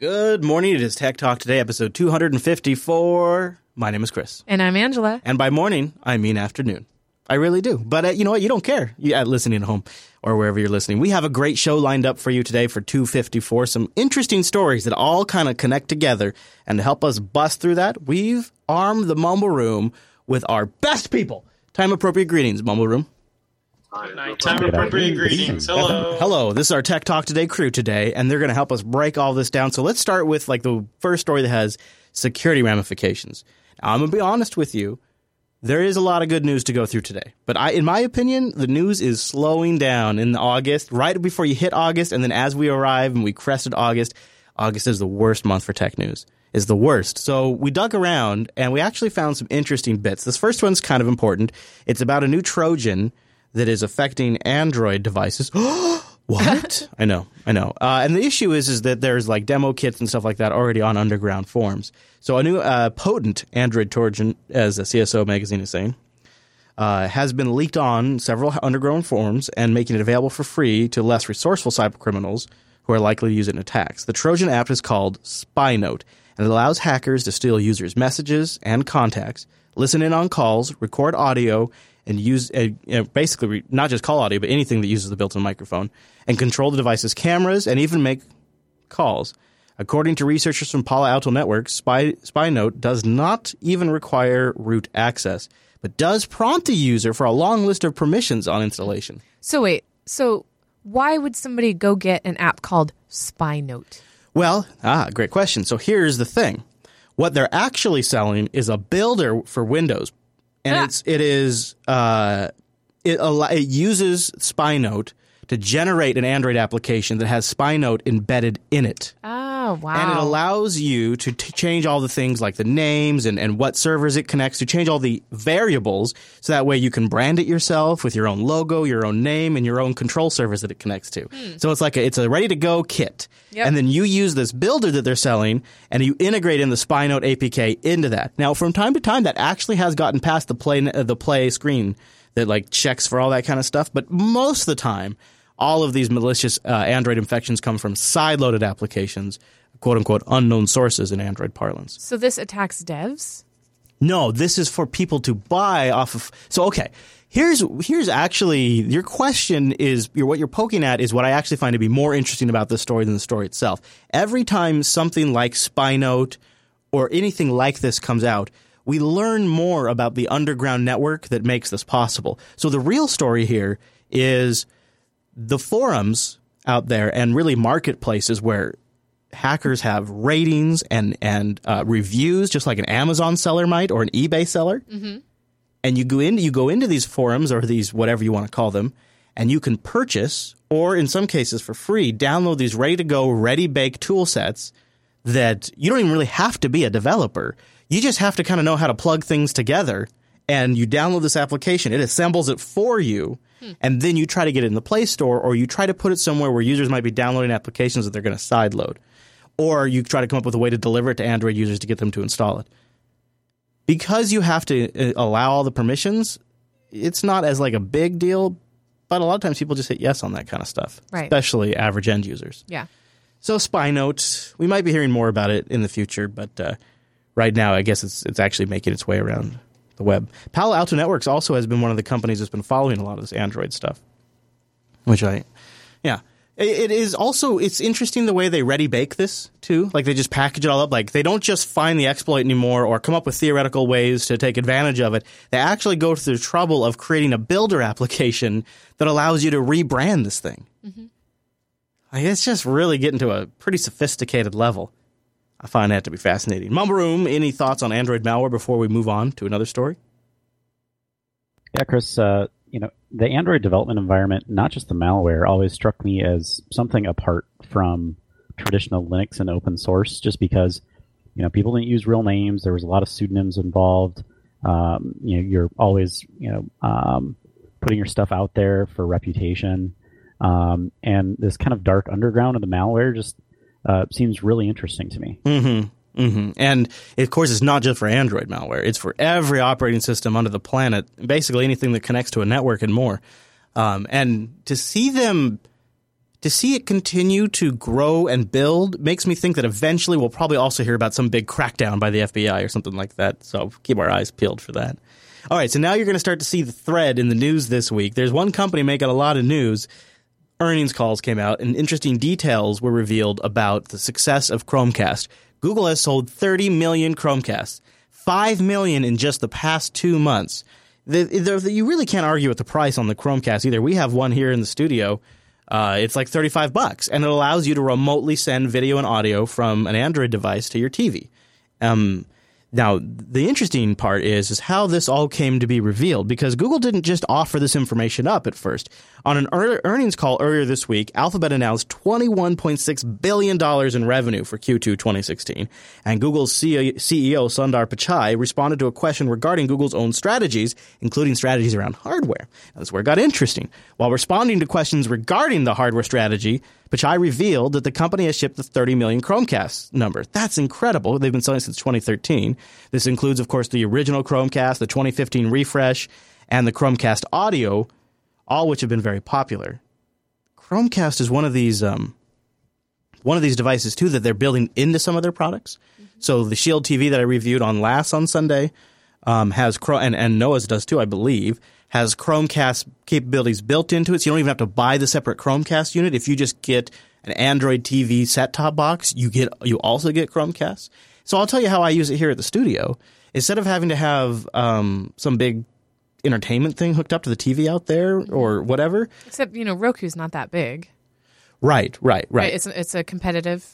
Good morning. It is Tech Talk Today, episode 254. My name is Chris. And I'm Angela. And by morning, I mean afternoon. I really do. But uh, you know what? You don't care. You uh, listening at home or wherever you're listening. We have a great show lined up for you today for 254. Some interesting stories that all kind of connect together. And to help us bust through that, we've armed the Mumble Room with our best people. Time appropriate greetings, Mumble Room. Time appropriate greetings. Hello. Hello, this is our Tech Talk Today crew today, and they're going to help us break all this down. So let's start with like the first story that has security ramifications. Now, I'm going to be honest with you. There is a lot of good news to go through today, but I, in my opinion, the news is slowing down in August, right before you hit August, and then as we arrive and we crested August, August is the worst month for tech news. Is the worst. So we dug around and we actually found some interesting bits. This first one's kind of important. It's about a new Trojan that is affecting Android devices. what? I know, I know. Uh, and the issue is, is that there's like demo kits and stuff like that already on underground forums. So a new uh, potent Android Trojan, as the CSO magazine is saying, uh, has been leaked on several underground forums and making it available for free to less resourceful cybercriminals who are likely to use it in attacks. The Trojan app is called SpyNote, and it allows hackers to steal users' messages and contacts, listen in on calls, record audio, and use uh, you know, basically not just call audio, but anything that uses the built-in microphone, and control the device's cameras and even make calls. According to researchers from Palo Alto Networks, Spy, SpyNote does not even require root access, but does prompt the user for a long list of permissions on installation. So wait, so why would somebody go get an app called SpyNote? Well, ah, great question. So here's the thing. What they're actually selling is a builder for Windows. And Ah. it's it is uh it it uses SpyNote to generate an Android application that has SpyNote embedded in it. Oh, wow. And it allows you to t- change all the things like the names and, and what servers it connects to, change all the variables so that way you can brand it yourself with your own logo, your own name, and your own control servers that it connects to. So it's like a, it's a ready to go kit. Yep. And then you use this builder that they're selling and you integrate in the SpyNote APK into that. Now, from time to time, that actually has gotten past the play, uh, the play screen that like checks for all that kind of stuff. But most of the time, all of these malicious uh, Android infections come from side-loaded applications, quote unquote, unknown sources in Android parlance. so this attacks devs? No, this is for people to buy off of. So okay, here's here's actually your question is what you're poking at is what I actually find to be more interesting about this story than the story itself. Every time something like SpyNote or anything like this comes out, we learn more about the underground network that makes this possible. So the real story here is the forums out there and really marketplaces where hackers have ratings and and uh, reviews, just like an Amazon seller might or an eBay seller. And you go into you go into these forums or these whatever you want to call them, and you can purchase or in some cases for free download these ready to go, ready baked tool sets that you don't even really have to be a developer. You just have to kind of know how to plug things together. And you download this application, it assembles it for you, and then you try to get it in the Play Store or you try to put it somewhere where users might be downloading applications that they're going to sideload. Or you try to come up with a way to deliver it to Android users to get them to install it. Because you have to uh, allow all the permissions, it's not as like a big deal, but a lot of times people just hit yes on that kind of stuff, Right. especially average end users. Yeah. So SpyNote, we might be hearing more about it in the future, but uh, right now, I guess it's it's actually making its way around the web. Palo Alto Networks also has been one of the companies that's been following a lot of this Android stuff, which I, yeah, it, it is also it's interesting the way they ready bake this too. Like they just package it all up. Like they don't just find the exploit anymore or come up with theoretical ways to take advantage of it. They actually go through the trouble of creating a builder application that allows you to rebrand this thing. Mm-hmm. Like, it's just really getting to a pretty sophisticated level. I find that to be fascinating. Mumble Room, any thoughts on Android malware before we move on to another story? Yeah, Chris, uh, you know, the Android development environment, not just the malware, always struck me as something apart from traditional Linux and open source, just because, you know, people didn't use real names. There was a lot of pseudonyms involved. Um, you know, you're always, you know, um, putting your stuff out there for reputation. Um, and this kind of dark underground of the malware just uh, seems really interesting to me. Mm-hmm. Mm-hmm. And of course, it's not just for Android malware; it's for every operating system under the planet. Basically, anything that connects to a network and more. Um, and to see them to see it continue to grow and build makes me think that eventually we'll probably also hear about some big crackdown by the FBI or something like that. So keep our eyes peeled for that. All right, so now you're going to start to see the thread in the news this week. There's one company making a lot of news. Earnings calls came out and interesting details were revealed about the success of Chromecast. Google has sold 30 million Chromecasts, 5 million in just the past two months. The, the, you really can't argue with the price on the Chromecast either. We have one here in the studio. Uh, it's like 35 bucks, and it allows you to remotely send video and audio from an Android device to your TV. Um, now, the interesting part is is how this all came to be revealed because Google didn't just offer this information up at first. On an earnings call earlier this week, Alphabet announced $21.6 billion in revenue for Q2 2016, and Google's CEO Sundar Pichai responded to a question regarding Google's own strategies, including strategies around hardware. That's where it got interesting. While responding to questions regarding the hardware strategy, Pichai revealed that the company has shipped the 30 million Chromecast number. That's incredible. They've been selling since 2013. This includes, of course, the original Chromecast, the 2015 refresh, and the Chromecast Audio, all which have been very popular. Chromecast is one of these um, one of these devices too that they're building into some of their products. Mm-hmm. So the Shield TV that I reviewed on last on Sunday um, has Chrome, and, and Noah's does too, I believe, has Chromecast capabilities built into it. So you don't even have to buy the separate Chromecast unit. If you just get an Android TV set top box, you get you also get Chromecast. So I'll tell you how I use it here at the studio. Instead of having to have um, some big entertainment thing hooked up to the TV out there or whatever. Except you know Roku's not that big. Right, right, right. right it's it's a competitive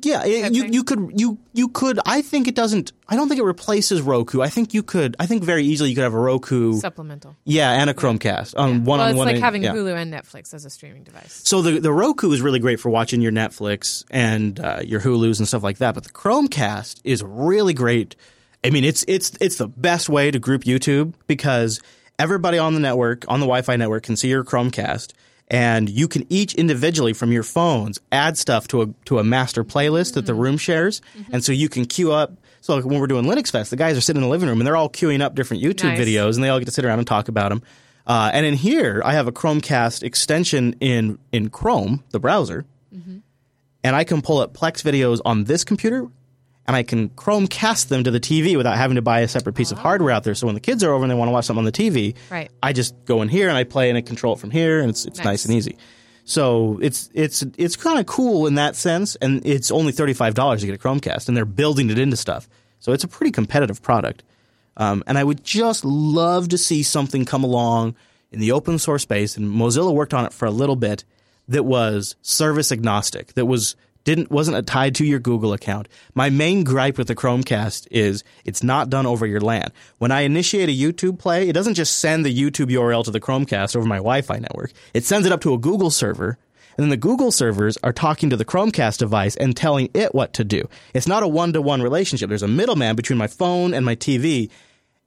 yeah, you you could you you could. I think it doesn't. I don't think it replaces Roku. I think you could. I think very easily you could have a Roku supplemental. Yeah, and a Chromecast on yeah. one well, on one. It's like having yeah. Hulu and Netflix as a streaming device. So the the Roku is really great for watching your Netflix and uh, your Hulu's and stuff like that. But the Chromecast is really great. I mean, it's it's it's the best way to group YouTube because everybody on the network on the Wi-Fi network can see your Chromecast and you can each individually from your phones add stuff to a to a master playlist mm-hmm. that the room shares, mm-hmm. and so you can queue up. So like when we're doing Linux Fest, the guys are sitting in the living room and they're all queuing up different YouTube nice. videos, and they all get to sit around and talk about them. Uh, and in here, I have a Chromecast extension in in Chrome, the browser, mm-hmm. and I can pull up Plex videos on this computer and I can Chromecast them to the TV without having to buy a separate piece oh. of hardware out there. So when the kids are over and they want to watch something on the TV, right. I just go in here and I play and I control it from here, and it's it's nice, nice and easy. So it's it's it's kind of cool in that sense, and it's only thirty five dollars to get a Chromecast, and they're building it into stuff. So it's a pretty competitive product, um, and I would just love to see something come along in the open source space. And Mozilla worked on it for a little bit. That was service agnostic. That was didn't wasn't tied to your Google account. My main gripe with the Chromecast is it's not done over your LAN. When I initiate a YouTube play, it doesn't just send the YouTube URL to the Chromecast over my Wi-Fi network. It sends it up to a Google server, and then the Google servers are talking to the Chromecast device and telling it what to do. It's not a one-to-one relationship. There's a middleman between my phone and my TV,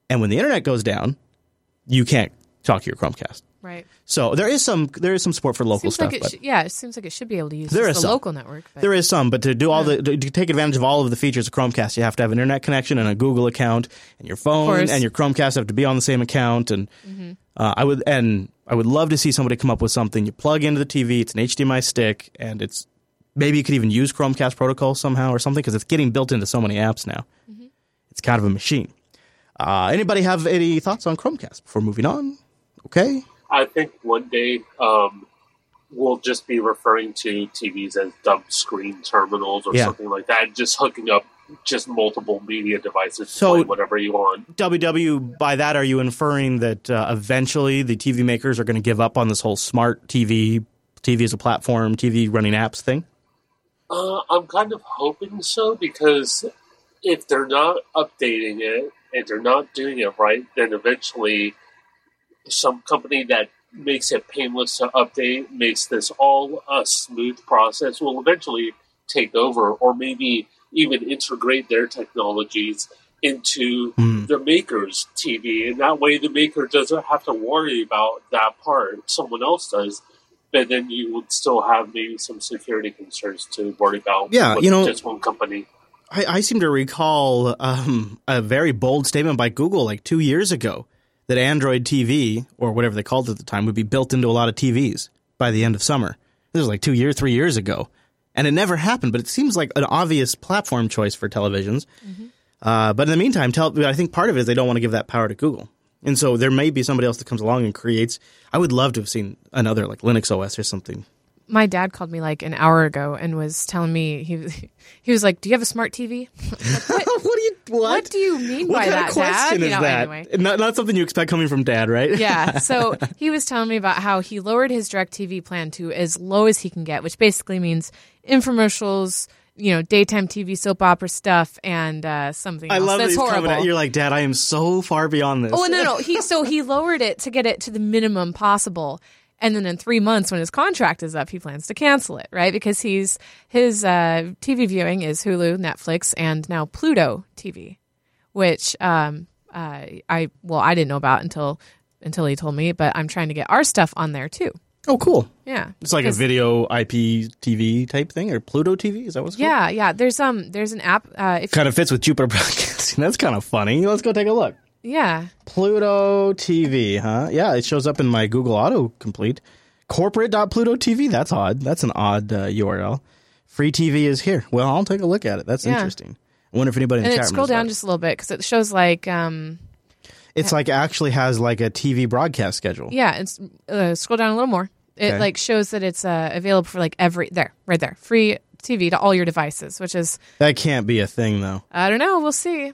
and when the internet goes down, you can't talk to your Chromecast. Right. So there is some there is some support for local seems stuff. Like sh- yeah, it seems like it should be able to use there is the some. local network. But. There is some, but to do all yeah. the to take advantage of all of the features of Chromecast, you have to have an internet connection and a Google account, and your phone and your Chromecast have to be on the same account. And mm-hmm. uh, I would and I would love to see somebody come up with something. You plug into the TV, it's an HDMI stick, and it's maybe you could even use Chromecast protocol somehow or something because it's getting built into so many apps now. Mm-hmm. It's kind of a machine. Uh, anybody have any thoughts on Chromecast before moving on? Okay. I think one day um, we'll just be referring to TVs as dumb screen terminals or yeah. something like that, just hooking up just multiple media devices so whatever you want. WW, by that, are you inferring that uh, eventually the TV makers are going to give up on this whole smart TV, TV as a platform, TV running apps thing? Uh, I'm kind of hoping so because if they're not updating it and they're not doing it right, then eventually some company that makes it painless to update, makes this all a smooth process, will eventually take over or maybe even integrate their technologies into mm. the maker's TV. And that way the maker doesn't have to worry about that part. Someone else does. But then you would still have maybe some security concerns to worry about. Yeah, you know, just one company. I, I seem to recall um, a very bold statement by Google like two years ago that Android TV or whatever they called it at the time would be built into a lot of TVs by the end of summer. This was like two years, three years ago, and it never happened. But it seems like an obvious platform choice for televisions. Uh, but in the meantime, I think part of it is they don't want to give that power to Google, and so there may be somebody else that comes along and creates. I would love to have seen another like Linux OS or something. My dad called me like an hour ago and was telling me he he was like, "Do you have a smart TV?" what do you what? What do you mean What by kind that, of question Dad? is You know, that? anyway. Not, not something you expect coming from dad, right? yeah. So he was telling me about how he lowered his DirecTV plan to as low as he can get, which basically means infomercials, you know, daytime TV, soap opera stuff, and uh, something I else love that that's he's horrible. at- You're like, Dad, I am so far beyond this. Oh no, no. He so he lowered it to get it to the minimum possible. And then in three months, when his contract is up, he plans to cancel it, right? Because he's his uh, TV viewing is Hulu, Netflix, and now Pluto TV, which um, uh, I well I didn't know about until until he told me, but I'm trying to get our stuff on there too. Oh, cool. Yeah, It's like a video IP TV type thing, or Pluto TV. Is that what's called? Yeah, yeah. There's um there's an app. Uh, if Kind of fits with Jupiter Broadcasting. That's kind of funny. Let's go take a look. Yeah, Pluto TV, huh? Yeah, it shows up in my Google autocomplete. Corporate.pluto TV. That's odd. That's an odd uh, URL. Free TV is here. Well, I'll take a look at it. That's Yeah. interesting. I wonder if anybody in and the it chat room scroll knows down that. just a little bit because it shows like um It's like actually has like a TV broadcast schedule. Yeah, it's uh, scroll down a little more. It Okay. like shows that it's uh, available for like every there, right there, free TV to all your devices, which is That can't be a thing though. I don't know, we'll see.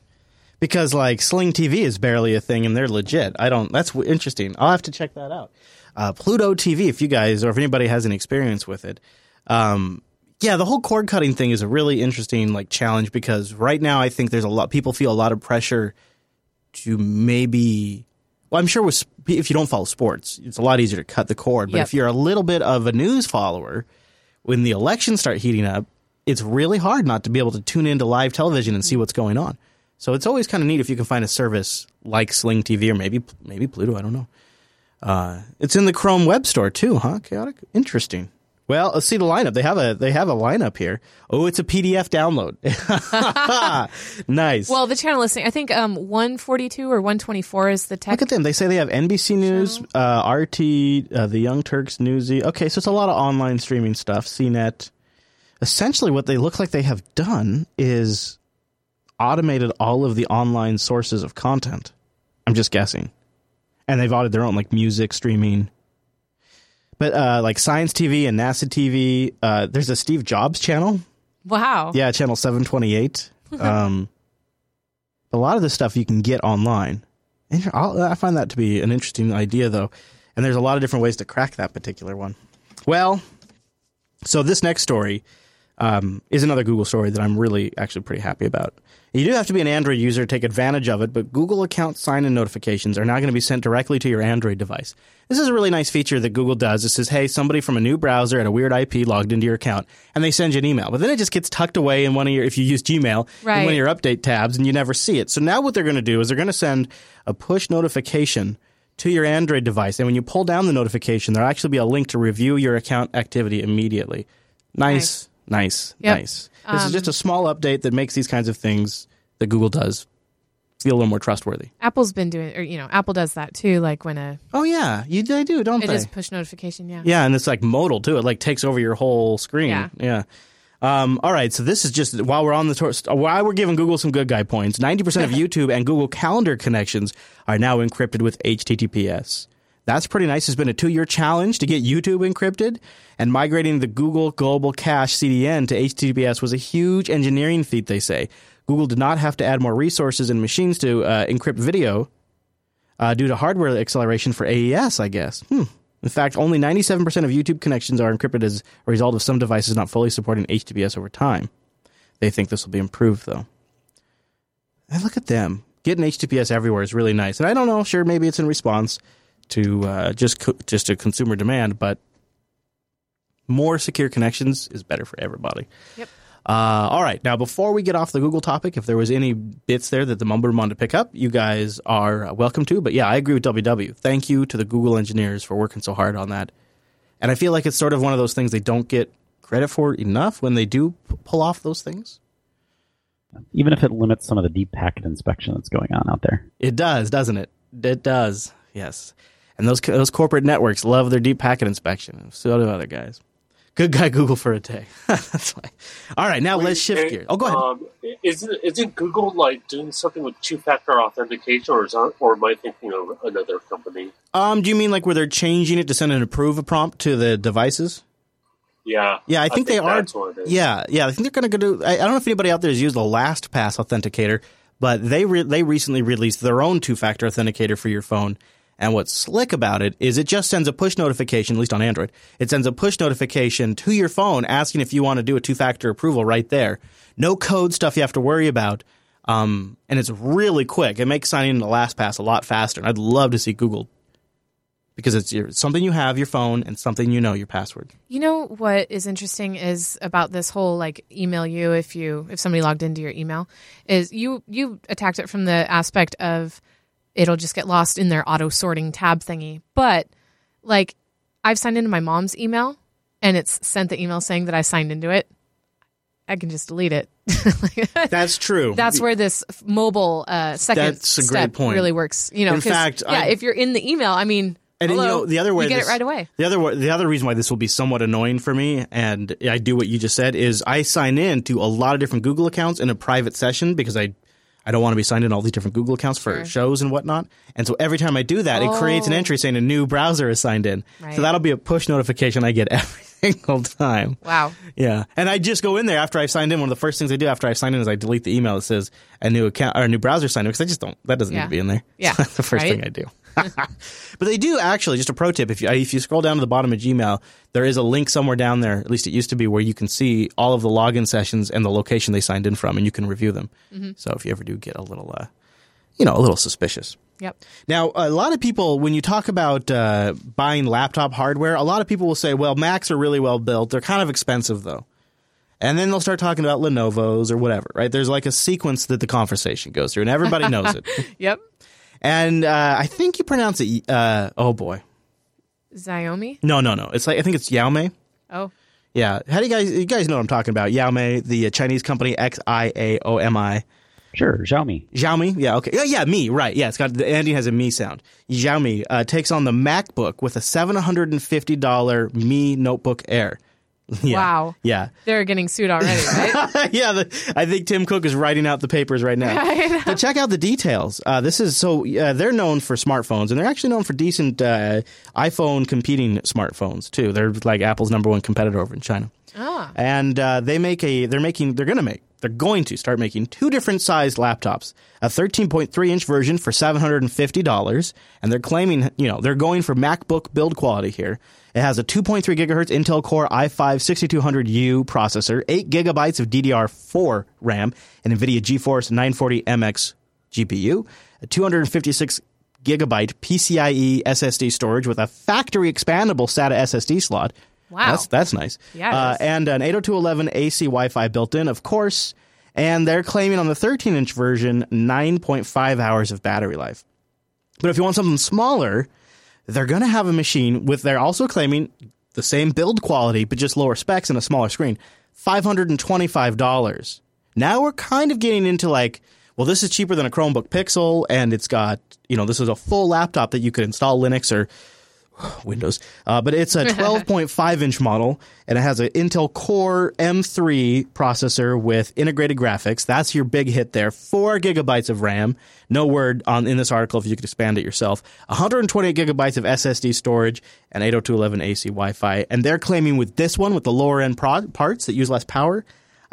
Because like Sling TV is barely a thing and they're legit. I don't. That's w- interesting. I'll have to check that out. Uh, Pluto TV, if you guys or if anybody has an experience with it, um, yeah, the whole cord cutting thing is a really interesting like challenge because right now I think there's a lot people feel a lot of pressure to maybe. Well, I'm sure with if you don't follow sports, it's a lot easier to cut the cord. But Yep. if you're a little bit of a news follower, when the elections start heating up, it's really hard not to be able to tune into live television and see what's going on. So it's always kind of neat if you can find a service like Sling TV or maybe maybe Pluto. I don't know. Uh, it's in the Chrome Web Store too, huh? Chaotic, interesting. Well, let's see the lineup. They have a they have a lineup here. Oh, it's a PDF download. nice. Well, the channel listing, I think um 142 or 124 is the tech. Look at them. They say they have NBC News, uh, RT, uh, the Young Turks Newsy. Okay, so it's a lot of online streaming stuff. CNET. Essentially, what they look like they have done is automated all of the online sources of content. I'm just guessing, and they've audited their own like music streaming. But uh, like Science TV and NASA TV, uh, there's a Steve Jobs channel. Wow. Yeah, channel 728. um, a lot of this stuff you can get online. And I find that to be an interesting idea, though. And there's a lot of different ways to crack that particular one. Well, so this next story um, is another Google story that I'm really actually pretty happy about. You do have to be an Android user to take advantage of it, but Google account sign in notifications are now going to be sent directly to your Android device. This is a really nice feature that Google does. It says, hey, somebody from a new browser at a weird IP logged into your account, and they send you an email. But then it just gets tucked away in one of your, if you use Gmail, in one Right. of your update tabs, and you never see it. So now what they're going to do is they're going to send a push notification to your Android device. And when you pull down the notification, there'll actually be a link to review your account activity immediately. Nice, nice, Yep. nice. This is just a small update that makes these kinds of things that Google does feel a little more trustworthy. Apple's been doing, or you know, Apple does that too. Like when a Oh yeah, you they do, don't it they? is push notification. Yeah. Yeah, and it's like modal too. It like takes over your whole screen. Yeah. Yeah. Um, all right, so this is just while we're on the tour, while we're giving Google some good guy points. Ninety percent of YouTube and Google Calendar connections are now encrypted with HTTPS. That's pretty nice. It's been a two-year challenge to get YouTube encrypted, and migrating the Google Global Cache CDN to HTTPS was a huge engineering feat. They say Google did not have to add more resources and machines to uh, encrypt video uh, due to hardware acceleration for AES, I guess. Hmm. In fact, only 97% of YouTube connections are encrypted as a result of some devices not fully supporting HTTPS over time. They think this will be improved, though. And look at them. Getting HTTPS everywhere is really nice. And I don't know, sure, maybe it's in response to uh, just co- just a consumer demand, but more secure connections is better for everybody. Yep. Uh, all right. Now, before we get off the Google topic, if there was any bits there that the Mumber wanted to pick up, you guys are uh, welcome to. But yeah, I agree with WW. Thank you to the Google engineers for working so hard on that. And I feel like it's sort of one of those things they don't get credit for enough when they do p- pull off those things. Even if it limits some of the deep packet inspection that's going on out there. It does, doesn't it? It does. Yes. And those those corporate networks love their deep packet inspection. So do other guys. Good guy Google for a day. That's why. All right, now let's shift Hey, gears. Oh, go ahead. Um, isn't isn't Google like doing something with two-factor authentication, or is that, or am I thinking of another company? Um, do you mean like where they're changing it to send an approve a prompt to the devices? Yeah, Yeah, I think, they are. What it is. Yeah, yeah, I think they're going to go to. I, I don't know if anybody out there has used the LastPass authenticator, but they re- they recently released their own two factor authenticator for your phone. And what's slick about it is it just sends a push notification, at least on Android. It sends a push notification to your phone asking if you want to do a two factor approval right there. No code stuff you have to worry about. Um, and it's really quick. It makes signing into LastPass a lot faster. And I'd love to see Google because it's your, something you have your phone and something you know your password. You know what is interesting is about this whole like email you if you if somebody logged into your email is you you attacked it from the aspect of it'll just get lost in their auto sorting tab thingy. But like I've signed into my mom's email and it's sent the email saying that I signed into it. I can just delete it. That's true. That's where this mobile uh, second That's a great step point. really works. You know, In fact, yeah, I- if you're in the email, I mean, And then, you hello, know the other way you get this- it right away. The other way, the other reason why this will be somewhat annoying for me, and I do what you just said, is I sign in to a lot of different Google accounts in a private session because I I don't want to be signed in all these different Google accounts for Sure. shows and whatnot. And so every time I do that, it creates an Oh. entry saying a new browser is signed in. Right. So that'll be a push notification I get every single time. Wow. Yeah, and I just go in there after I've signed in. One of the first things I do after I sign in is I delete the email that says a new account or a new browser signed in because I just don't. That doesn't need to be in there. Yeah, So that's the first right? thing I do. but they do actually. Just a pro tip: if you if you scroll down to the bottom of Gmail, there is a link somewhere down there. At least it used to be where you can see all of the login sessions and the location they signed in from, and you can review them. Mm-hmm. So if you ever do get a little, uh, you know, a little suspicious. Yep. Now, a lot of people, when you talk about uh, buying laptop hardware, a lot of people will say, well, Macs are really well built. They're kind of expensive, though. And then they'll start talking about Lenovo's or whatever, right? There's like a sequence that the conversation goes through, and everybody knows it. Yep. And uh, I think you pronounce it, uh, oh boy. Xiaomi. No, no, no. It's like, I think it's Yaomei. Oh, Yeah. How do you guys, you guys know what I'm talking about? Yaomei, the uh, Chinese company, X I A O M I. Sure, Xiaomi. Xiaomi, yeah, okay, yeah, yeah, me, right, yeah. It's got the ending has a me sound. Xiaomi uh, takes on the MacBook with a seven hundred and fifty dollar Mi Notebook Air. Yeah, Wow. Yeah, they're getting sued already, right? yeah. The, I think Tim Cook is writing out the papers right now. But check out the details. Uh, this is so uh, they're known for smartphones, and they're actually known for decent uh, iPhone competing smartphones too. They're like Apple's number one competitor over in China. ah, and uh, they make a they're making they're going to make they're going to start making two different sized laptops a 13.3 inch version for $750 and they're claiming you know they're going for macbook build quality here. It has a 2.3 gigahertz intel core i5 6200u processor 8 gigabytes of ddr4 ram and nvidia geforce 940mx gpu a 256 gigabyte pcie ssd storage with a factory expandable sata ssd slot Wow. that's that's nice. Yeah, Uh, and an 802.11 AC Wi-Fi built in, of course. And they're claiming on the 13-inch version 9.5 hours of battery life. But if you want something smaller, they're going to have a machine with. They're also claiming the same build quality, but just lower specs and a smaller screen. Five hundred and twenty-five dollars. Now we're kind of getting into like, well, this is cheaper than a Chromebook Pixel, and it's got you know this is a full laptop that you could install Linux or Windows. Uh, but it's a 12.5 inch model, and it has an Intel Core M3 processor with integrated graphics. That's your big hit there. Four gigabytes of RAM. No word on in this article if you could expand it yourself. 128 gigabytes of SSD storage and 802.11 AC Wi-Fi. And they're claiming with this one, with the lower end pro- parts that use less power,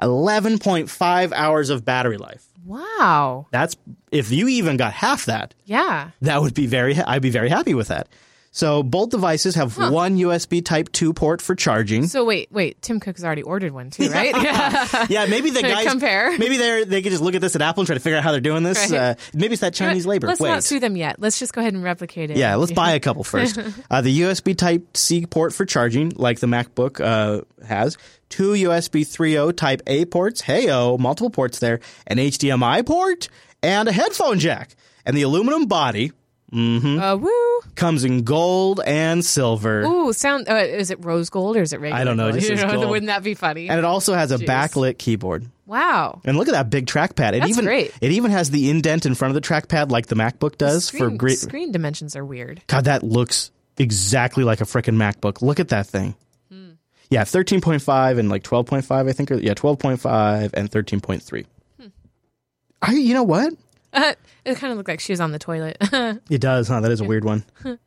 11.5 hours of battery life. wow. That's if you even got half that Yeah. that would be very I'd be very happy with that. So both devices have one USB Type 2 port for charging. So wait, wait. Tim Cook has already ordered one too, right? yeah, maybe the guys compare. Maybe they they could just look at this at Apple and try to figure out how they're doing this. Right. Uh, maybe it's that Chinese labor. Let's Wait. not sue them yet. Let's just go ahead and replicate it. Yeah, let's buy a couple first. Uh, the USB Type C port for charging, like the MacBook uh, has. Two USB 3.0 Type A ports. Heyo, multiple ports there. An HDMI port and a headphone jack. And the aluminum body Uh, woo. comes in gold and silver. Ooh, sound. Uh, is it rose gold or is it regular? I don't know, it gold? just know, gold. Wouldn't that be funny? And it also has a Jeez. backlit keyboard. wow. And look at that big trackpad. It That's even great. it even has the indent in front of the trackpad like the MacBook does Screen, for great. screen dimensions are weird. God, that looks exactly like a frickin' MacBook. Look at that thing. Hmm. Yeah, 13.5 and like 12.5, I think. Or, yeah, 12.5 and 13.3. I, you know what? Uh, it kind of looked like she was on the toilet. It does, huh? That is a weird one.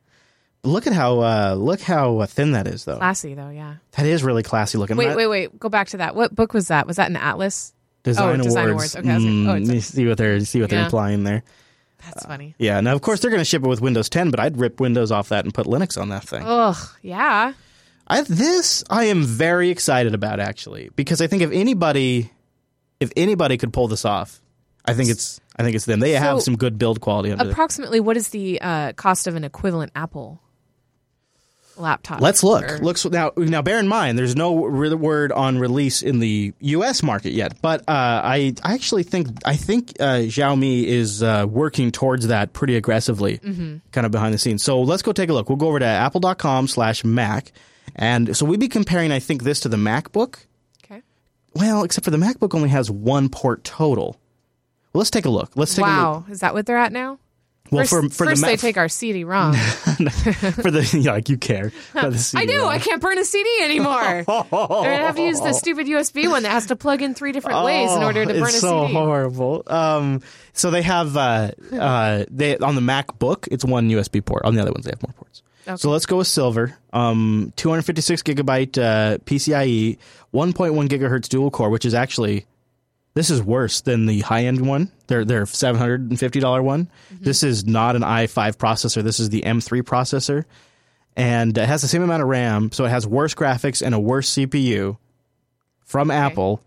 look at how uh, look how uh, thin that is, though. Classy though, yeah. That is really classy looking. Wait, wait, wait. Go back to that. What book was that? Was that an atlas? Design Oh, awards. Design Awards. Okay, I was like, oh, Mm, it's a- see what they're see what they're implying there. That's funny. Yeah. Now, of course, they're going to ship it with Windows 10, but I'd rip Windows off that and put Linux on that thing. Ugh, yeah. I, this I am very excited about actually because I think if anybody, if anybody could pull this off, I think it's I think it's them. They have some good build quality. Approximately, what is the uh, cost of an equivalent Apple laptop? Let's look. Or- Looks now. Now, bear in mind, there's no re- word on release in the U.S. market yet. But uh, I, I actually think I think uh, Xiaomi is uh, working towards that pretty aggressively, Mm-hmm. kind of behind the scenes. So let's go take a look. We'll go over to Apple.com/slash/Mac, and so we'd be comparing. I think this to the MacBook. Okay. Well, except for the MacBook only has one port total. Well, let's take a look. Let's take a look. Wow, is that what they're at now? Well, first, for for first the they Mac, take our CD-ROM. for the yeah, like you care. about the I do. I can't burn a CD anymore. Gonna have to use the stupid USB one that has to plug in three different ways in order to Oh, burn it's a so CD. horrible. Um, so they have uh, uh, they on the MacBook, it's one USB port. On the other ones, they have more ports. Okay. So let's go with silver. Um, 256 gigabyte uh, PCIe, 1.1 gigahertz dual core, which is actually this is worse than the high end one. Their their 750 dollar one. Mm-hmm. This is not an i5 processor. This is the M3 processor, and it has the same amount of RAM. So it has worse graphics and a worse CPU from Apple,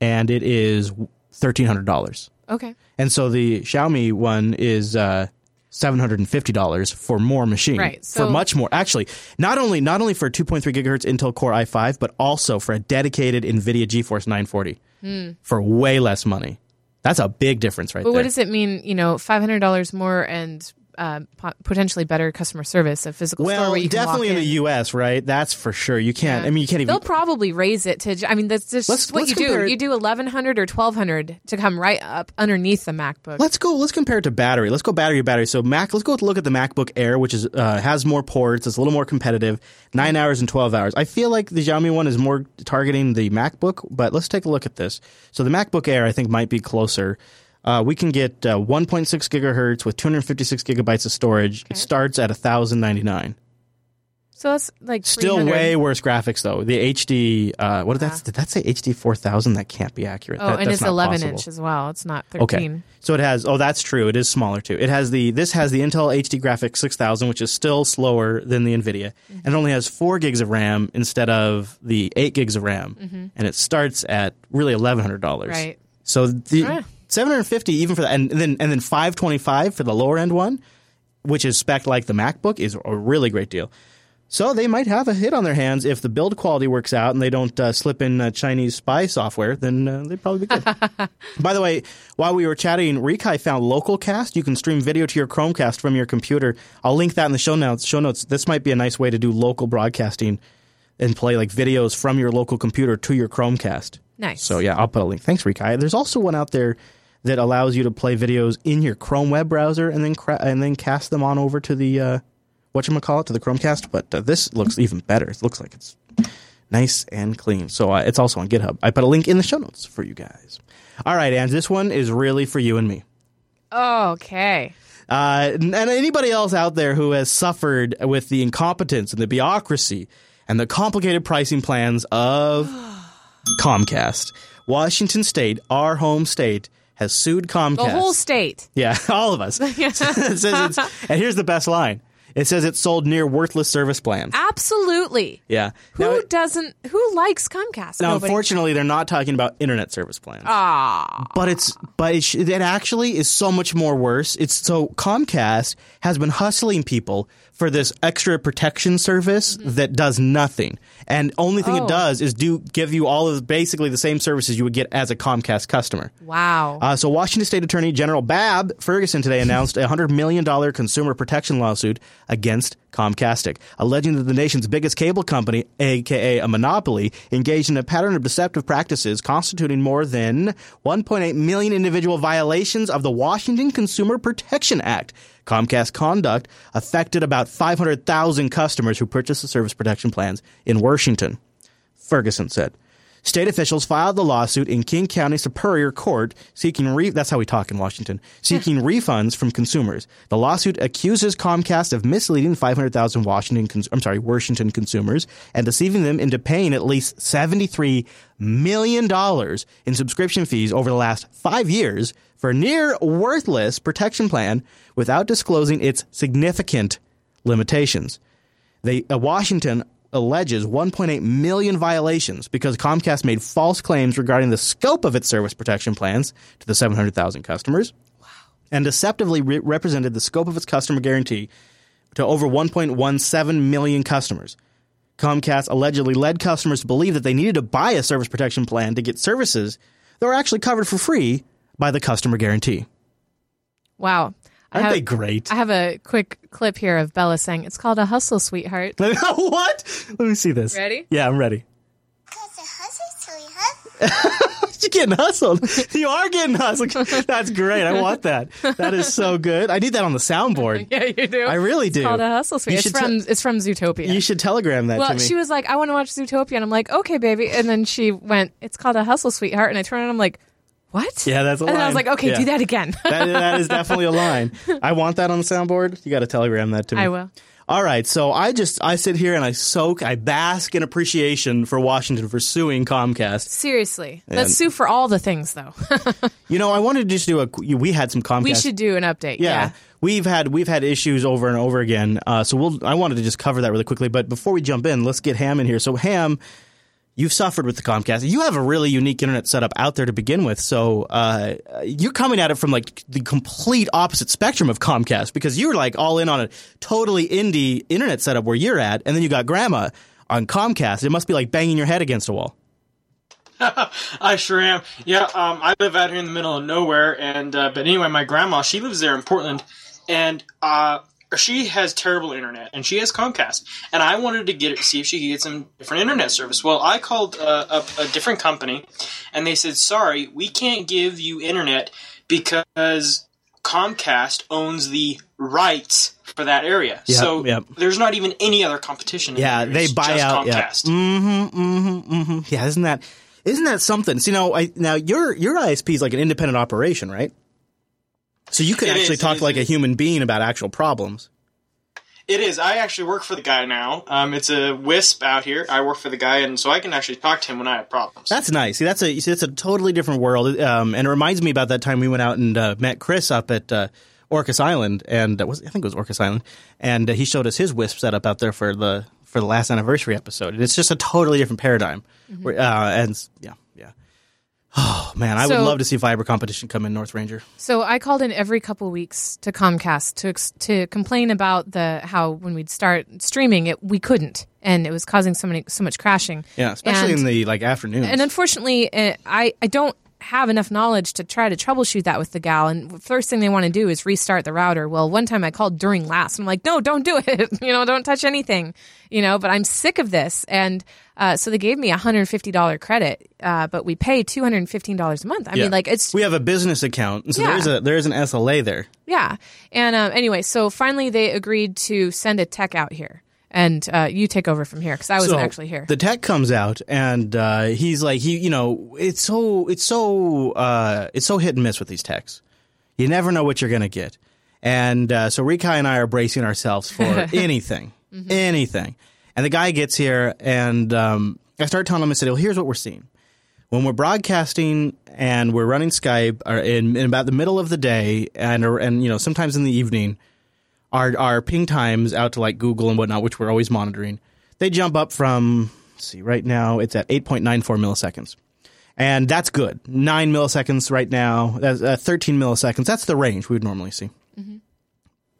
and it is thirteen hundred dollars. Okay. And so the Xiaomi one is uh, seven hundred and fifty dollars for more machine, Right, for much more. Actually, not only not only for a two point three gigahertz Intel Core i5, but also for a dedicated NVIDIA GeForce nine forty for way less money. That's a big difference, right. But there. what does it mean? You know, five hundred dollars more and uh, potentially better customer service, a physical store well, where you can definitely walk in the U.S., right? That's for sure. You can't. I mean, you can't even. They'll probably raise it to. I mean, that's just Let's- what let's you do. compare it- You do eleven hundred or twelve hundred to come right up underneath the MacBook. Let's go. Let's compare it to battery. Let's go battery to battery. So Mac. Let's go look at the MacBook Air, which is uh, has more ports. It's a little more competitive. Nine hours and twelve hours. I feel like the Xiaomi one is more targeting the MacBook. But let's take a look at this. So the MacBook Air, I think, might be closer. Uh, we can get uh, 1.6 gigahertz with 256 gigabytes of storage. It starts at 1,099. so that's like Still 300. way worse graphics though. The HD. Uh, what did that? Did that say HD 4000? That can't be accurate. Oh, That- and it's eleven possible. inch as well. It's not thirteen. Okay. So it has. Oh, that's true. It is smaller too. It has the. This has the Intel HD Graphics 6000, which is still slower than the Nvidia, and it only has four gigs of RAM instead of the eight gigs of RAM, and it starts at really eleven hundred dollars. Right. So the Ah. 750 even for that, and then and then 525 for the lower end one, which is spec like the MacBook, is a really great deal. So they might have a hit on their hands if the build quality works out and they don't uh, slip in uh, Chinese spy software. Then uh, they'd probably be good. By the way, while we were chatting, Rikai found LocalCast. You can stream video to your Chromecast from your computer. I'll link that in the show notes. Show notes. This might be a nice way to do local broadcasting and play like videos from your local computer to your Chromecast. Nice. So yeah, I'll put a link. Thanks, Rikai. There's also one out there that allows you to play videos in your Chrome web browser and then cra- and then cast them on over to the uh, whatchamacallit, to the Chromecast. But uh, this looks even better. It looks like it's nice and clean. So uh, it's also on GitHub. I put a link in the show notes for you guys. All right, and this one is really for you and me. Okay. Uh, and anybody else out there who has suffered with the incompetence and the bureaucracy and the complicated pricing plans of Comcast. Washington State, our home state, has sued Comcast. The whole state. Yeah, all of us. it says it's, and here's the best line. It says it sold near worthless service plans. Absolutely. Yeah. Who Now, doesn't? Who likes Comcast? now Nobody. unfortunately, they're not talking about internet service plans. Ah. but it's but it, sh- it actually is so much more worse. It's so Comcast has been hustling people for this extra protection service that does nothing, and only thing Mm-hmm. Oh. it does is do give you all of basically the same services you would get as a Comcast customer. Wow. Uh, so, Washington State Attorney General Bob Ferguson today announced a $100 million consumer protection lawsuit against Comcastic, alleging that the nation's biggest cable company, aka a monopoly, engaged in a pattern of deceptive practices constituting more than 1.8 million individual violations of the Washington Consumer Protection Act. Comcast conduct affected about 500,000 customers who purchased the service protection plans in Washington. Ferguson said. State officials filed the lawsuit in King County Superior Court seeking re- that's how we talk in Washington seeking refunds from consumers. The lawsuit accuses Comcast of misleading 500,000 Washington cons- I'm sorry Washington consumers and deceiving them into paying at least 73 million dollars in subscription fees over the last 5 years for a near worthless protection plan without disclosing its significant limitations. They, uh, Washington alleges 1.8 million violations because Comcast made false claims regarding the scope of its service protection plans to the 700,000 customers and deceptively re- represented the scope of its customer guarantee to over 1.17 million customers. Comcast allegedly led customers to believe that they needed to buy a service protection plan to get services that were actually covered for free by the customer guarantee. Wow. I Aren't have, they great? I have a quick clip here of Bella saying, It's called a hustle, sweetheart. what? Let me see this. Ready? Yeah, I'm ready. Cause a hustle, sweetheart. You're getting hustled. You are getting hustled. That's great. I want that. That is so good. I need that on the soundboard. Yeah, you do. I really do. It's called a hustle, You sweetheart. It's from, te- it's from Zootopia. You should telegram that well, to me. she was like, I want to watch Zootopia. And I'm like, okay, baby. And then she went, It's called a hustle, sweetheart. And I turned and I'm like, What? Yeah, that's a And then I was like, Okay, Yeah. do that again. that, that is definitely a line. I want that on the soundboard. You got to telegram that to me. I will. All right, so I just I sit here and I soak, I bask in appreciation for Washington for suing Comcast. Seriously. And- Let's sue for all the things, though. You know, I wanted to just do a. We had some Comcast. we should do an update. Yeah. Yeah. We've had we've had issues over and over again. Uh, so we'll I wanted to just cover that really quickly. But before we jump in, let's get Ham in here. So Ham, you've suffered with the Comcast. You have a really unique internet setup out there to begin with. So uh, you're coming at it from like the complete opposite spectrum of Comcast because you're like all in on a totally indie internet setup where you're at, and then you got Grandma on Comcast. It must be like banging your head against a wall. I sure am. Yeah, um, I live out here in the middle of nowhere, and uh, but anyway, my grandma she lives there in Portland, and uh, she has terrible internet, and she has Comcast, and I wanted to get it see if she could get some different internet service. Well, I called uh, up a different company, and they said, "Sorry, we can't give you internet because Comcast owns the rights." For that area, Yep, so yep. there's not even any other competition. in Yeah, there. they buy just out. Yeah. Comcast. Mm-hmm. Mm-hmm. Mm-hmm. Yeah. Isn't that isn't that something? So, you know, I, now your your ISP is like an independent operation, right? So you can It actually is, talk it like a human being about actual problems. It is. I actually work for the guy now. Um, it's a wisp out here. I work for the guy, and so I can actually talk to him when I have problems. That's nice. See, that's a see, that's a totally different world, um, and it reminds me about that time we went out and uh, met Chris up at uh, Orcas Island, and uh, was, I think it was Orcas Island, and uh, he showed us his Wisp setup out there for the for the last anniversary episode. And it's just a totally different paradigm, Mm-hmm. Uh, and yeah, yeah. Oh man, I would love to see fiber competition come in North Ranger. So I called in every couple weeks to Comcast to to complain about the how when we'd start streaming it we couldn't and it was causing so many so much crashing. Yeah, especially And- in the like afternoons. And unfortunately, uh, I I don't have enough knowledge to try to troubleshoot that with the gal. And first thing they want to do is restart the router. Well, one time I called during last. I'm like, no, don't do it. you know, don't touch anything. You know, but I'm sick of this. And uh, so they gave me a $150 credit, uh, but we pay $215 a month. I Yeah. mean, like it's we have a business account, so Yeah. there's a there's an SLA there. yeah. And um, anyway, so finally they agreed to send a tech out here. And uh, you take over from here because I wasn't So, actually here. The tech comes out and uh, he's like, he, you know, it's so, it's so, uh, it's so hit and miss with these techs. You never know what you're gonna get, and uh, so Rika and I are bracing ourselves for anything, anything. And the guy gets here, and um, I start telling him, I said, "Well, here's what we're seeing." When we're broadcasting and we're running Skype or in, in about the middle of the day and and you know sometimes in the evening, our our ping times out to like Google and whatnot, which we're always monitoring, they jump up from let's see right now it's at 8.94 milliseconds, and that's good. Nine milliseconds right now. That's uh, 13 milliseconds. That's the range we would normally see.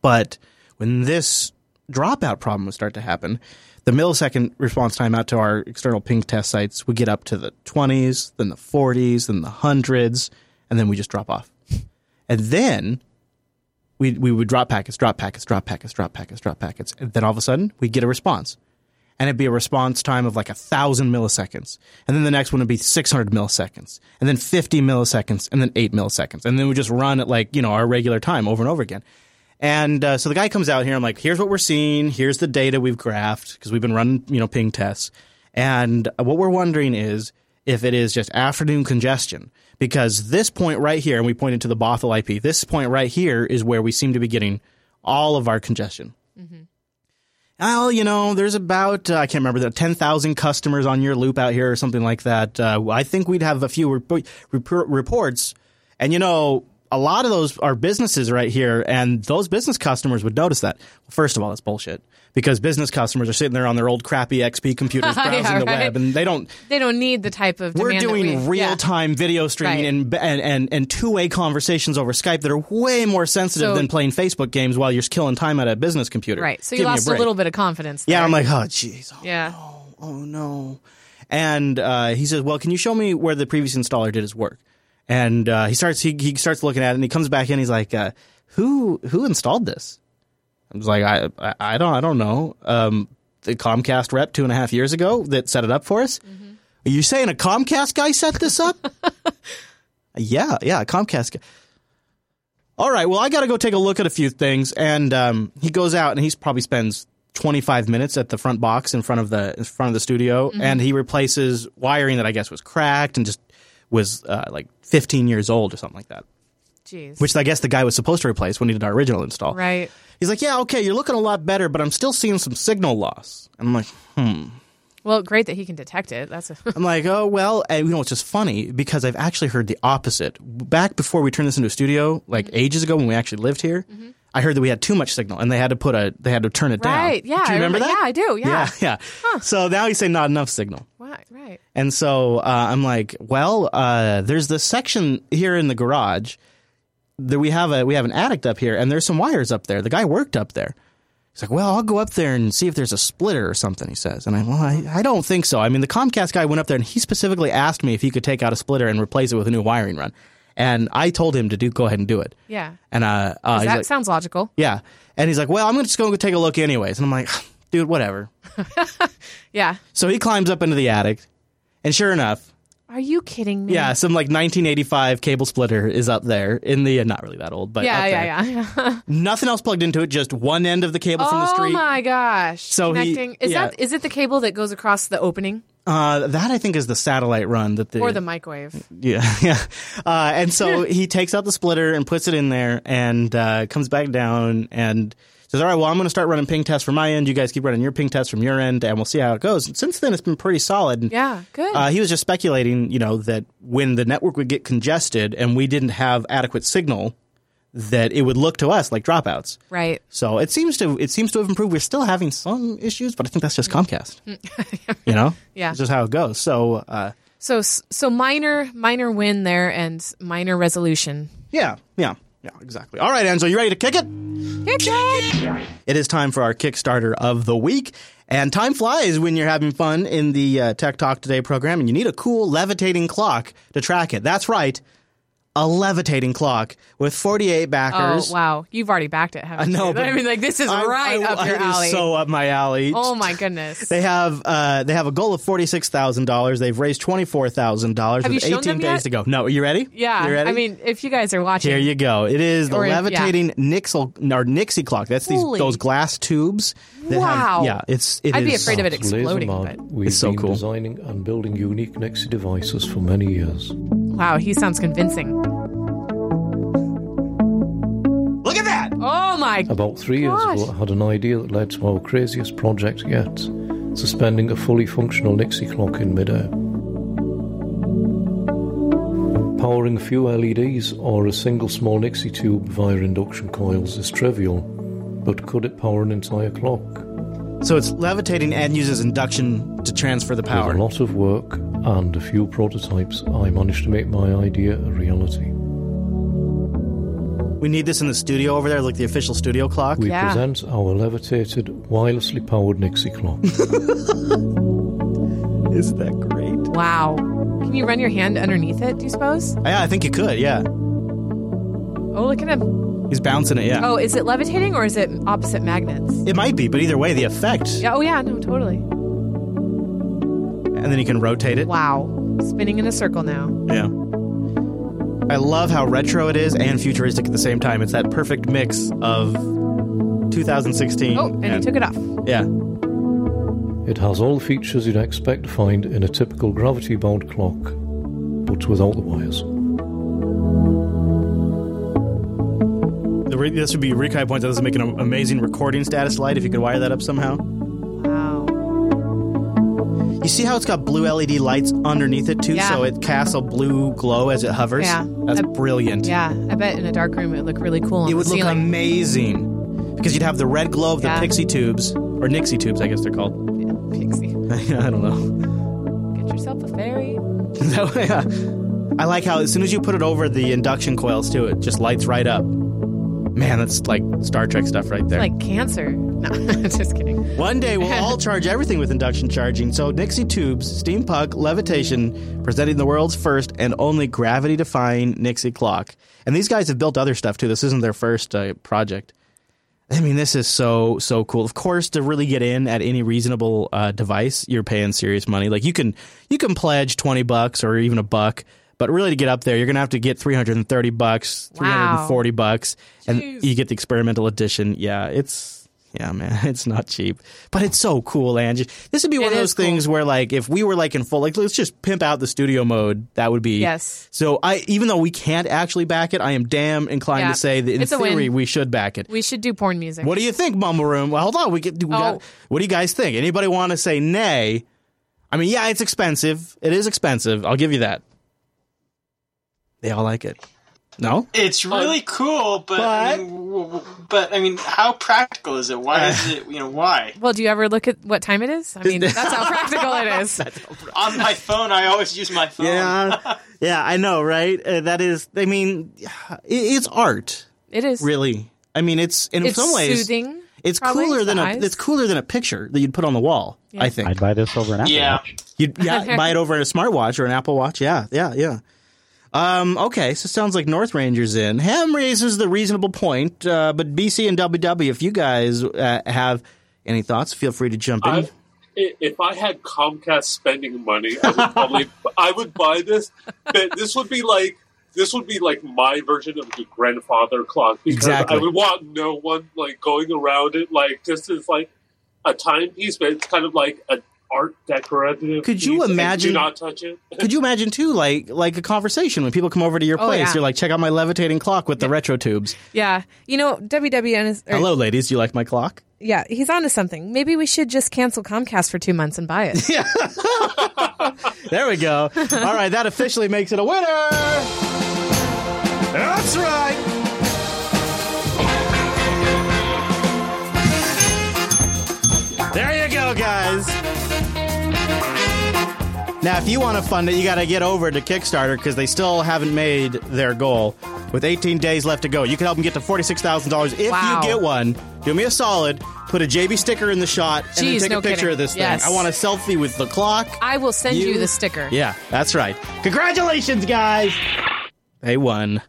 But when this dropout problem would start to happen, the millisecond response time out to our external ping test sites would get up to the 20s, then the 40s, then the hundreds, and then we just drop off. And then we we would drop packets, drop packets, drop packets, drop packets, drop packets, and then all of a sudden we'd get a response, and it'd be a response time of like a thousand milliseconds, and then the next one would be six hundred milliseconds, and then fifty milliseconds, and then eight milliseconds, and then we just run at like you know our regular time over and over again. And uh, so the guy comes out here. I'm like, here's what we're seeing. Here's the data we've graphed because we've been running, you know, ping tests. And what we're wondering is if it is just afternoon congestion. Because this point right here, and we pointed to the Bothell IP, this point right here is where we seem to be getting all of our congestion. Well, you know, there's about, uh, I can't remember, the 10,000 customers on your loop out here or something like that. Uh, I think we'd have a few rep- rep- reports. And, you know, a lot of those are businesses right here, and those business customers would notice that. First of all, that's bullshit because business customers are sitting there on their old crappy XP computers Yeah, browsing the web, and they don't. They don't need the type of We're doing we- real time video streaming Right. and, and and and two way conversations over Skype that are way more sensitive So- than playing Facebook games while you're killing time at a business computer. Right. So Give you lost a, break. little bit of confidence. Yeah. I'm like, oh, jeez. Oh, Yeah. no. Oh, no. And uh, he says, well, can you show me where the previous installer did his work? And uh, he starts he, he starts looking at it, and he comes back in. He's like, uh, who who installed this? I was like, I I, I don't I don't know. Um, the Comcast rep two and a half years ago that set it up for us. Are you saying a Comcast guy set this up? yeah, yeah, a Comcast guy. All right, well, I got to go take a look at a few things, and um, he goes out and he probably spends 25 minutes at the front box in front of the in front of the studio, and he replaces wiring that I guess was cracked and just was uh, like 15 years old or something like that, Jeez. which I guess the guy was supposed to replace when he did our original install. right. He's like, "Yeah, okay, you're looking a lot better, but I'm still seeing some signal loss." And I'm like, hmm. Well, great that he can detect it. That's a, I'm like, oh well, and you know it's just funny because I've actually heard the opposite. Back before we turned this into a studio, like Mm-hmm. ages ago when we actually lived here, I heard that we had too much signal and they had to put a they had to turn it down. Right, yeah, Do you remember remember- that? yeah, I do, yeah. yeah, yeah. So now he's saying not enough signal. Right. Right. And so uh, I'm like, well, uh, there's this section here in the garage that we have a we have an attic up here, and there's some wires up there. The guy worked up there. He's like, well, I'll go up there and see if there's a splitter or something. He says, and I, well, I, I don't think so. I mean, the Comcast guy went up there and he specifically asked me if he could take out a splitter and replace it with a new wiring run, and I told him to do go ahead and do it. Yeah. And uh, uh that like, sounds logical. yeah, and he's like, well, I'm gonna just go take a look anyways, and I'm like, dude, whatever. Yeah. So he climbs up into the attic, and sure enough, Are you kidding me? Yeah, some like 1985 cable splitter is up there in the uh, not really that old, but Yeah, yeah, yeah. Nothing else plugged into it, just one end of the cable from the street. oh my gosh. So he- Connecting. is yeah. that is it the cable that goes across the opening Uh, that I think is the satellite run that the or the microwave? yeah yeah. Uh, and so he takes out the splitter and puts it in there and uh, comes back down and says, "All right, well, I'm going to start running ping tests from my end. You guys keep running your ping tests from your end, and we'll see how it goes." And since then, it's been pretty solid. And, Yeah, good. Uh, he was just speculating, you know, that when the network would get congested and we didn't have adequate signal, that it would look to us like dropouts. right. So it seems to it seems to have improved. We're still having some issues, but I think that's just Comcast. you know, Yeah. it's just how it goes. So uh, So so minor minor win there and minor resolution. yeah, yeah, yeah, exactly. All right, Enzo, you ready to kick it? Kick it. It is time for our Kickstarter of the week. And time flies when you're having fun in the uh, Tech Talk Today program, and you need a cool levitating clock to track it. That's right, a levitating clock with 48 Oh backers. wow, you've already backed it. Haven't I know, you? but I mean, like this is I- right I- up your it is alley. so up my alley. oh my goodness. They have uh, they have a goal of forty six thousand dollars. They've raised twenty four thousand dollars Have with you shown eighteen days yet? to go. No, are you ready? yeah, you ready? I mean, if you guys are watching, here you go. It is the Or if- yeah. levitating Nixel or Nixie clock. That's these Holy- those glass tubes. That Wow. Have, yeah, it's it I'd be afraid of it exploding. mad, But we've It's so been cool. designing and building unique Nixie devices for many years. Wow, he sounds convincing. Look at that. Oh my. God! About three years ago, I had an idea that led to our craziest project yet suspending a fully functional Nixie clock in midair. Powering a few LEDs or a single small Nixie tube via induction coils is trivial, but could it power an entire clock? So it's levitating and uses induction to transfer the With power. a lot of work and a few prototypes, I managed to make my idea a reality. We need this in the studio over there, like the official studio clock. We Yeah. present our levitated, wirelessly powered Nixie clock. Isn't that great? Wow. Can you run your hand underneath it? Do you suppose? Yeah, I think you could. Yeah, Oh, look at him. he's bouncing it. Yeah, Oh, is it levitating or is it opposite magnets? it might be, but either way, the effect. Yeah. Oh yeah. No. Totally. And then you can rotate it. Wow. Spinning in a circle now. Yeah. I love how retro it is and futuristic at the same time. It's that perfect mix of 2016. Oh, and he took it off. Yeah. It has all the features you'd expect to find in a typical gravity bound clock, but without the wires. The re- This would be a Rikai points out this is making an amazing recording status light if you could wire that up somehow. You see how it's got blue LED lights underneath it too, Yeah. so it casts a blue glow as it hovers. Yeah. that's I- brilliant. Yeah, I bet in a dark room it would look really cool on it would look ceiling. amazing because you'd have the red glow of the Yeah. pixie tubes or Nixie tubes, I guess they're called. Pixie. I don't know. Get yourself a fairy. Way, uh, I like how as soon as you put it over the induction coils too, it just lights right up. Man, that's like Star Trek stuff right there. Like cancer. No, just kidding. One day we'll all charge everything with induction charging. So Nixie Tubes, Steampunk, Levitation, presenting the world's first and only gravity-defying Nixie clock. And these guys have built other stuff too. This isn't their first uh, project. I mean, this is so so cool. Of course, to really get in at any reasonable uh, device, you're paying serious money. Like you can you can pledge twenty bucks or even a buck, but really to get up there, you're gonna have to get three hundred and thirty bucks, three hundred and forty bucks, and you get the experimental edition. Yeah, it's yeah, man, it's not cheap, but it's so cool, Angie. This would be one It of those things where, like, if we were like in full, like, let's just pimp out the studio mode. That would be Yes. So I, even though we can't actually back it, I am damn inclined Yeah. to say that in It's theory we should back it. We should do porn music. What do you think, Mumble Room? Well, hold on. We get. We got, Oh. what do you guys think? Anybody want to say nay? I mean, yeah, it's expensive. It is expensive. I'll give you that. They all like it. No, It's really cool, but I But- mean, w- w- but I mean, how practical is it? Why is it? You know, why? Well, do you ever look at what time it is? I mean, that's how practical it is. On my phone, I always use my phone. yeah, yeah, I know, right? Uh, that is. I mean, it, it's art, It is. really. I mean, it's in It's some ways soothing. It's probably, cooler than the a. It's cooler than a picture that you'd put on the wall. Yeah. I think. I'd buy this over an Apple Yeah. Watch. You'd yeah, buy it over in a smartwatch or an Apple Watch. Yeah, yeah, yeah. Um, okay, so sounds like North Ranger's in. Ham raises the reasonable point, uh, but BC and WW, if you guys uh, have any thoughts, feel free to jump in. I, if I had Comcast spending money, I would probably I would buy this. But this would be like this would be like my version of the grandfather clock because Exactly. I would want no one like going around it like this is like a timepiece, but it's kind of like an art decorative. Could you imagine- Do not touch it. Could you imagine too, like like a conversation when people come over to your Oh, place? yeah. You're like, check out my levitating clock with the retro tubes. Yeah. You know, WWN is. or- Hello, ladies. Do you like my clock? Yeah, he's onto something. Maybe we should just cancel Comcast for two months and buy it. Yeah. There we go. All right, that officially makes it a winner. That's right. There you go, guys. Now, if you want to fund it, you got to get over to Kickstarter because they still haven't made their goal. With 18 days left to go, you can help them get to $46,000 if Wow. you get one. Do me a solid. Put a JB sticker in the shot and then take no a picture kidding. of this Yes. thing. I want a selfie with the clock. I will send you, You- the sticker. Yeah, that's right. Congratulations, guys. They won.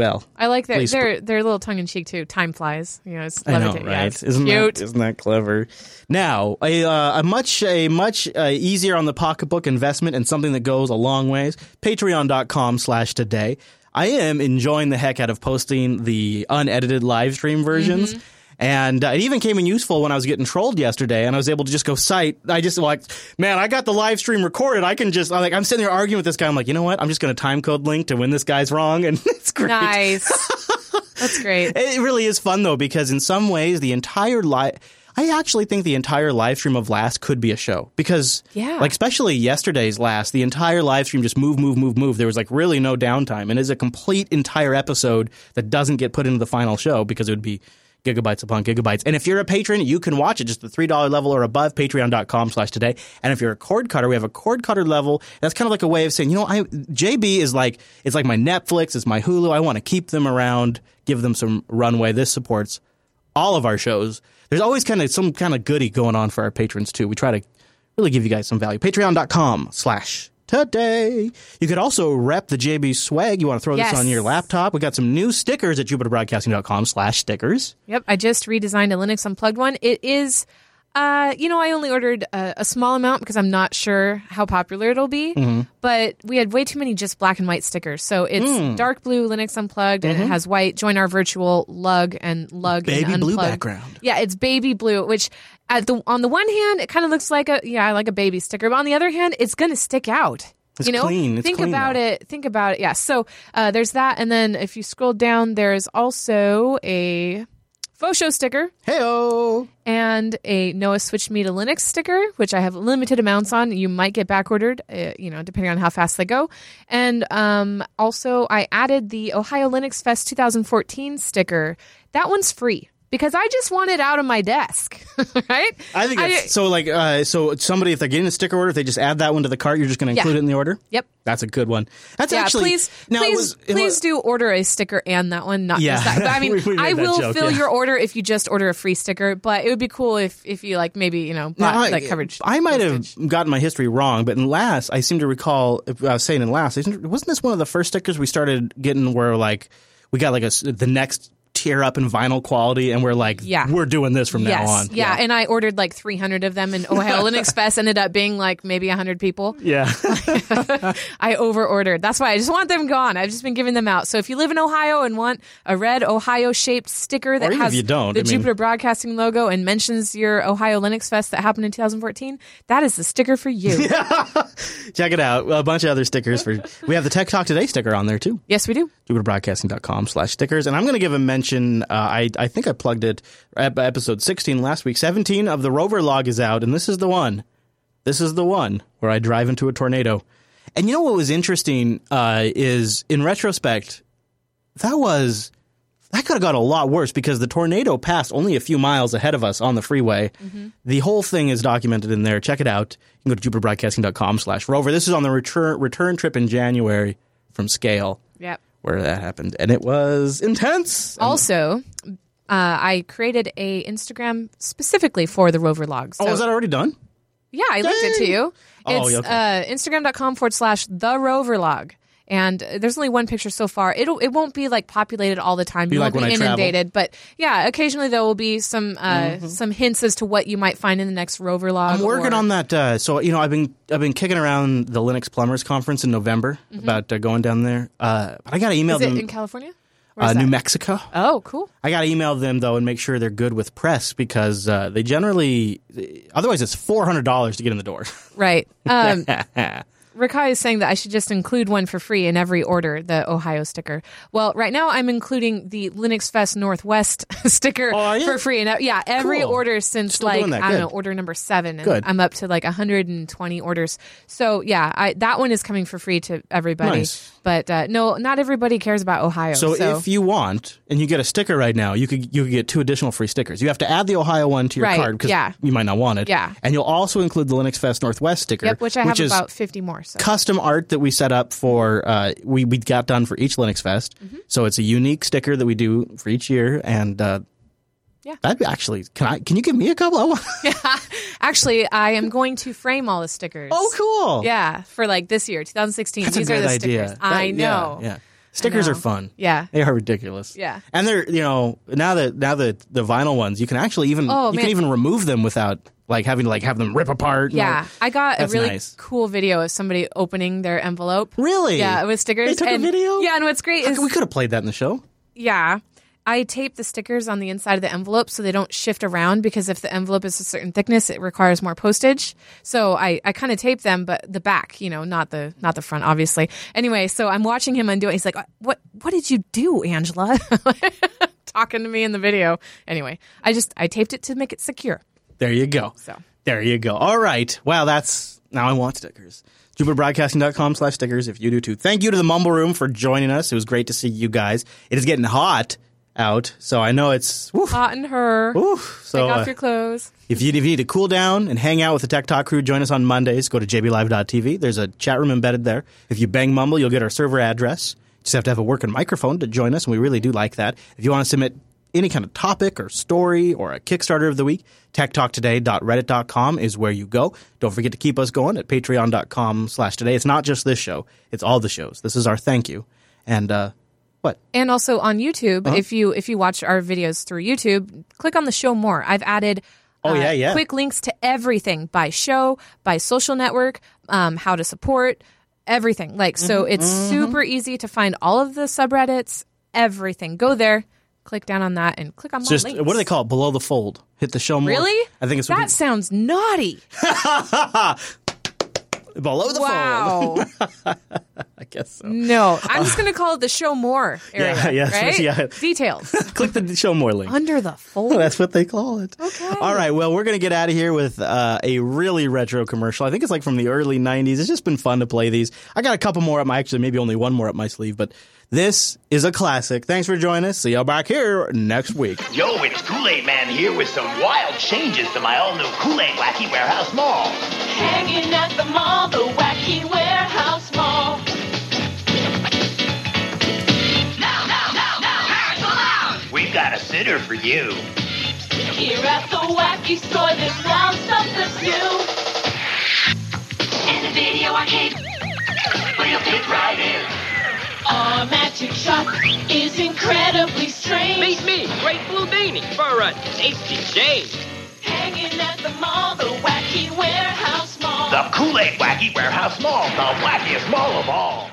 Well, I like their they're a little tongue in cheek too. Time flies. You know, it's I know, right? yeah, it's isn't cute. that isn't that clever? Now, a, uh, a much a much uh, easier on the pocketbook investment and something that goes a long ways. Patreon.com slash today. I am enjoying the heck out of posting the unedited live stream versions. Mm-hmm. And uh, it even came in useful when I was getting trolled yesterday, and I was able to just go cite. I just like, man, I got the live stream recorded. I can just I'm like, I'm sitting there arguing with this guy. I'm like, you know what? I'm just going to time code link to when this guy's wrong, and it's great. nice. That's great. It really is fun though because in some ways the entire live. I actually think the entire live stream of last could be a show because, Yeah. like especially yesterday's last, the entire live stream just move, move, move, move. There was like really no downtime, and it's a complete entire episode that doesn't get put into the final show because it would be gigabytes upon gigabytes. And if you're a patron, you can watch it just the three dollar level or above. Patreon.com slash today. And if you're a cord cutter, we have a cord cutter level. That's kind of like a way of saying, you know, I JB is like it's like my Netflix, it's my Hulu. I want to keep them around, give them some runway. This supports all of our shows. There's always kind of some kind of goodie going on for our patrons too. We try to really give you guys some value. Patreon.com slash today. You could also rep the JB swag. You want to throw Yes. this on your laptop. We got some new stickers at jupiterbroadcasting.com slash stickers. Yep, I just redesigned a Linux Unplugged one. It is Uh, you know, I only ordered a, a small amount because I'm not sure how popular it'll be. Mm-hmm. But we had way too many just black and white stickers. So it's Mm. dark blue Linux Unplugged, and it has white. Join our virtual lug and lug Mm-hmm. Baby and blue background. Yeah, it's baby blue, which at the on the one hand, it kind of looks like a yeah, like a baby sticker, but on the other hand, it's going to stick out. It's you know, clean. It's think clean, about though. it. Think about it. Yeah. So uh, there's that, and then if you scroll down, there's also a faux show sticker Heyo. and a Noah Switch Me to Linux sticker, which I have limited amounts on. You might get back ordered, uh, you know, depending on how fast they go. And um, also, I added the Ohio Linux Fest 2014 sticker. That one's free because I just want it out of my desk, right? I think that's, so. Like, uh, so somebody if they're getting a sticker order, if they just add that one to the cart, you're just going to Yeah. include it in the order. Yep. That's a good one. That's Yeah, actually please, now, it please, was- it please was- do order a sticker and that one, not Yeah. just that. But I mean, We- we I will joke, fill yeah. your order if you just order a free sticker. But it would be cool if if you like maybe you know Now, bought I, like coverage. I might have gotten my history wrong, but in last, I seem to recall. I was saying in last, wasn't this one of the first stickers we started getting where like we got like a the next tier up in vinyl quality, and we're like, Yeah. we're doing this from Yes, now on. yeah. and I ordered like 300 of them, and Ohio Linux Fest ended up being like maybe 100 people. yeah. I over ordered. That's why I just want them gone. I've just been giving them out. So if you live in Ohio and want a red Ohio shaped sticker that has you don't, the I mean- Jupiter Broadcasting logo and mentions your Ohio Linux Fest that happened in 2014, that is the sticker for you. Check it out. A bunch of other stickers for. We have the Tech Talk Today sticker on there too. Yes, we do. jupiterbroadcasting.com slash stickers. And I'm going to give a mention. Uh, I, I think I plugged it at episode 16 last week. 17 of the Rover log is out, and this is the one. This is the one where I drive into a tornado. And you know what was interesting uh, is, in retrospect, that was that could have got a lot worse because the tornado passed only a few miles ahead of us on the freeway. The whole thing is documented in there. Check it out. You can go to jupiterbroadcasting.com slash rover. This is on the return return trip in January from Scale Yep. Where that happened, and it was intense. Also, uh, I created a Instagram specifically for the Rover logs. So, oh, is that already done? yeah, I linked it to Dang. you. Oh, It's okay. uh, Instagram.com forward slash the Rover Log. And there's only one picture so far. It'll it won't be like populated all the time. Be you like won't when be inundated, but yeah, occasionally there will be some uh, Mm-hmm. some hints as to what you might find in the next Rover Log. I'm working or- on that. Uh, so you know, I've been I've been kicking around the Linux Plumbers Conference in November about uh, going down there. Uh, but I got to email Mm-hmm. Is it them. in California? Uh. New Mexico. Oh, cool. I got to email them though and make sure they're good with press because uh, they generally, otherwise it's four hundred dollars to get in the door. Right. Um, Rikai is saying that I should just include one for free in every order, the Ohio sticker. Well, right now I'm including the Linux Fest Northwest sticker Oh, for free. And uh, yeah, every Cool. order since Still like. I don't know order number seven, and Good. I'm up to like 120 orders. So yeah, I, that one is coming for free to everybody. Nice. But uh, no, not everybody cares about Ohio. So, So, if you want and you get a sticker right now, you could you could get two additional free stickers. You have to add the Ohio one to your Right, card because yeah. you might not want it. Yeah. and you'll also include the Linux Fest Northwest sticker, yep, which I have is about 50 more. So custom art that we set up for uh, we we got done for each Linux Fest. Mm-hmm. So it's a unique sticker that we do for each year, and uh, Yeah. that'd be actually can I can you give me a couple? Want- actually, I am going to frame all the stickers. oh, cool! Yeah, for like this year, 2016. that's These a are the idea. stickers. That- I know. Yeah, stickers are fun. Yeah. They are ridiculous. Yeah. and they're you know now that now that the vinyl ones, you can actually even Oh, you man. can even remove them without like having to like have them rip apart. Yeah, all- I got a really nice. cool video of somebody opening their envelope. Really? Yeah, with stickers. They took a video? Yeah, and what's great is we could have played that in the show. yeah, I tape the stickers on the inside of the envelope so they don't shift around because if the envelope is a certain thickness, it requires more postage. So I, I kind of tape them, but the back, you know, not the not the front, obviously. Anyway, so I'm watching him undo it. He's like, uh, "What what did you do, Angela?" Talking to me in the video. Anyway, I just I taped it to make it secure. There you go. So. There you go. All right. Wow, that's now I want stickers. JupiterBroadcasting.com slash stickers if you do too. Thank you to the Mumble Room for joining us. It was great to see you guys. It is getting hot out, so I know it's woof, Hot in her. woof. So Take uh, off your clothes. if, you, if you need to cool down and hang out with the Tech Talk crew, join us on Mondays. Go to jblive.tv. There's a chat room embedded there. If you bang Mumble, you'll get our server address. You just have to have a working microphone to join us, and we really do like that. If you want to submit any kind of topic or story or a Kickstarter of the week, techtalktoday.reddit.com is where you go. Don't forget to keep us going at patreon.com slash today. It's not just this show, it's all the shows. This is our thank you. And uh, what? and also on YouTube. Uh-huh. If you if you watch our videos through YouTube, click on the show more. I've added Oh, yeah, yeah. Quick links to everything by show, by social network, um, how to support everything. Like so, Mm-hmm, it's super easy to find all of the subreddits, everything. Go there, click down on that, and click on just links. what do they call it? Below the fold. Hit the show more. Really? I think it's what that people- sounds naughty. below the Wow. fold. I guess so. no, I'm just gonna call it the show more area. Yeah, yeah, right? yeah. Details Click the show more link. under the fold. That's what they call it. Okay. All right. Well, we're going to get out of here with uh, a really retro commercial. I think it's like from the early 90s. It's just been fun to play these. I got a couple more up my, actually, maybe only one more up my sleeve, but this is a classic. Thanks for joining us. See y'all back here next week. Yo, it's Kool-Aid Man here with some wild changes to my all-new Kool-Aid Wacky Warehouse Mall. Hanging at the mall, the wacky warehouse mall. Now, now, now, now, parents allowed! We've got a sitter for you. Here at the wacky store, there's wild stuff that's new. And the video arcade, We'll fit right in. Our magic shop is incredibly strange. Meet me, Great Blue Beanie, for a tasty change. Hanging at the mall, the wacky warehouse mall. The Kool-Aid Wacky Warehouse Mall, the wackiest mall of all.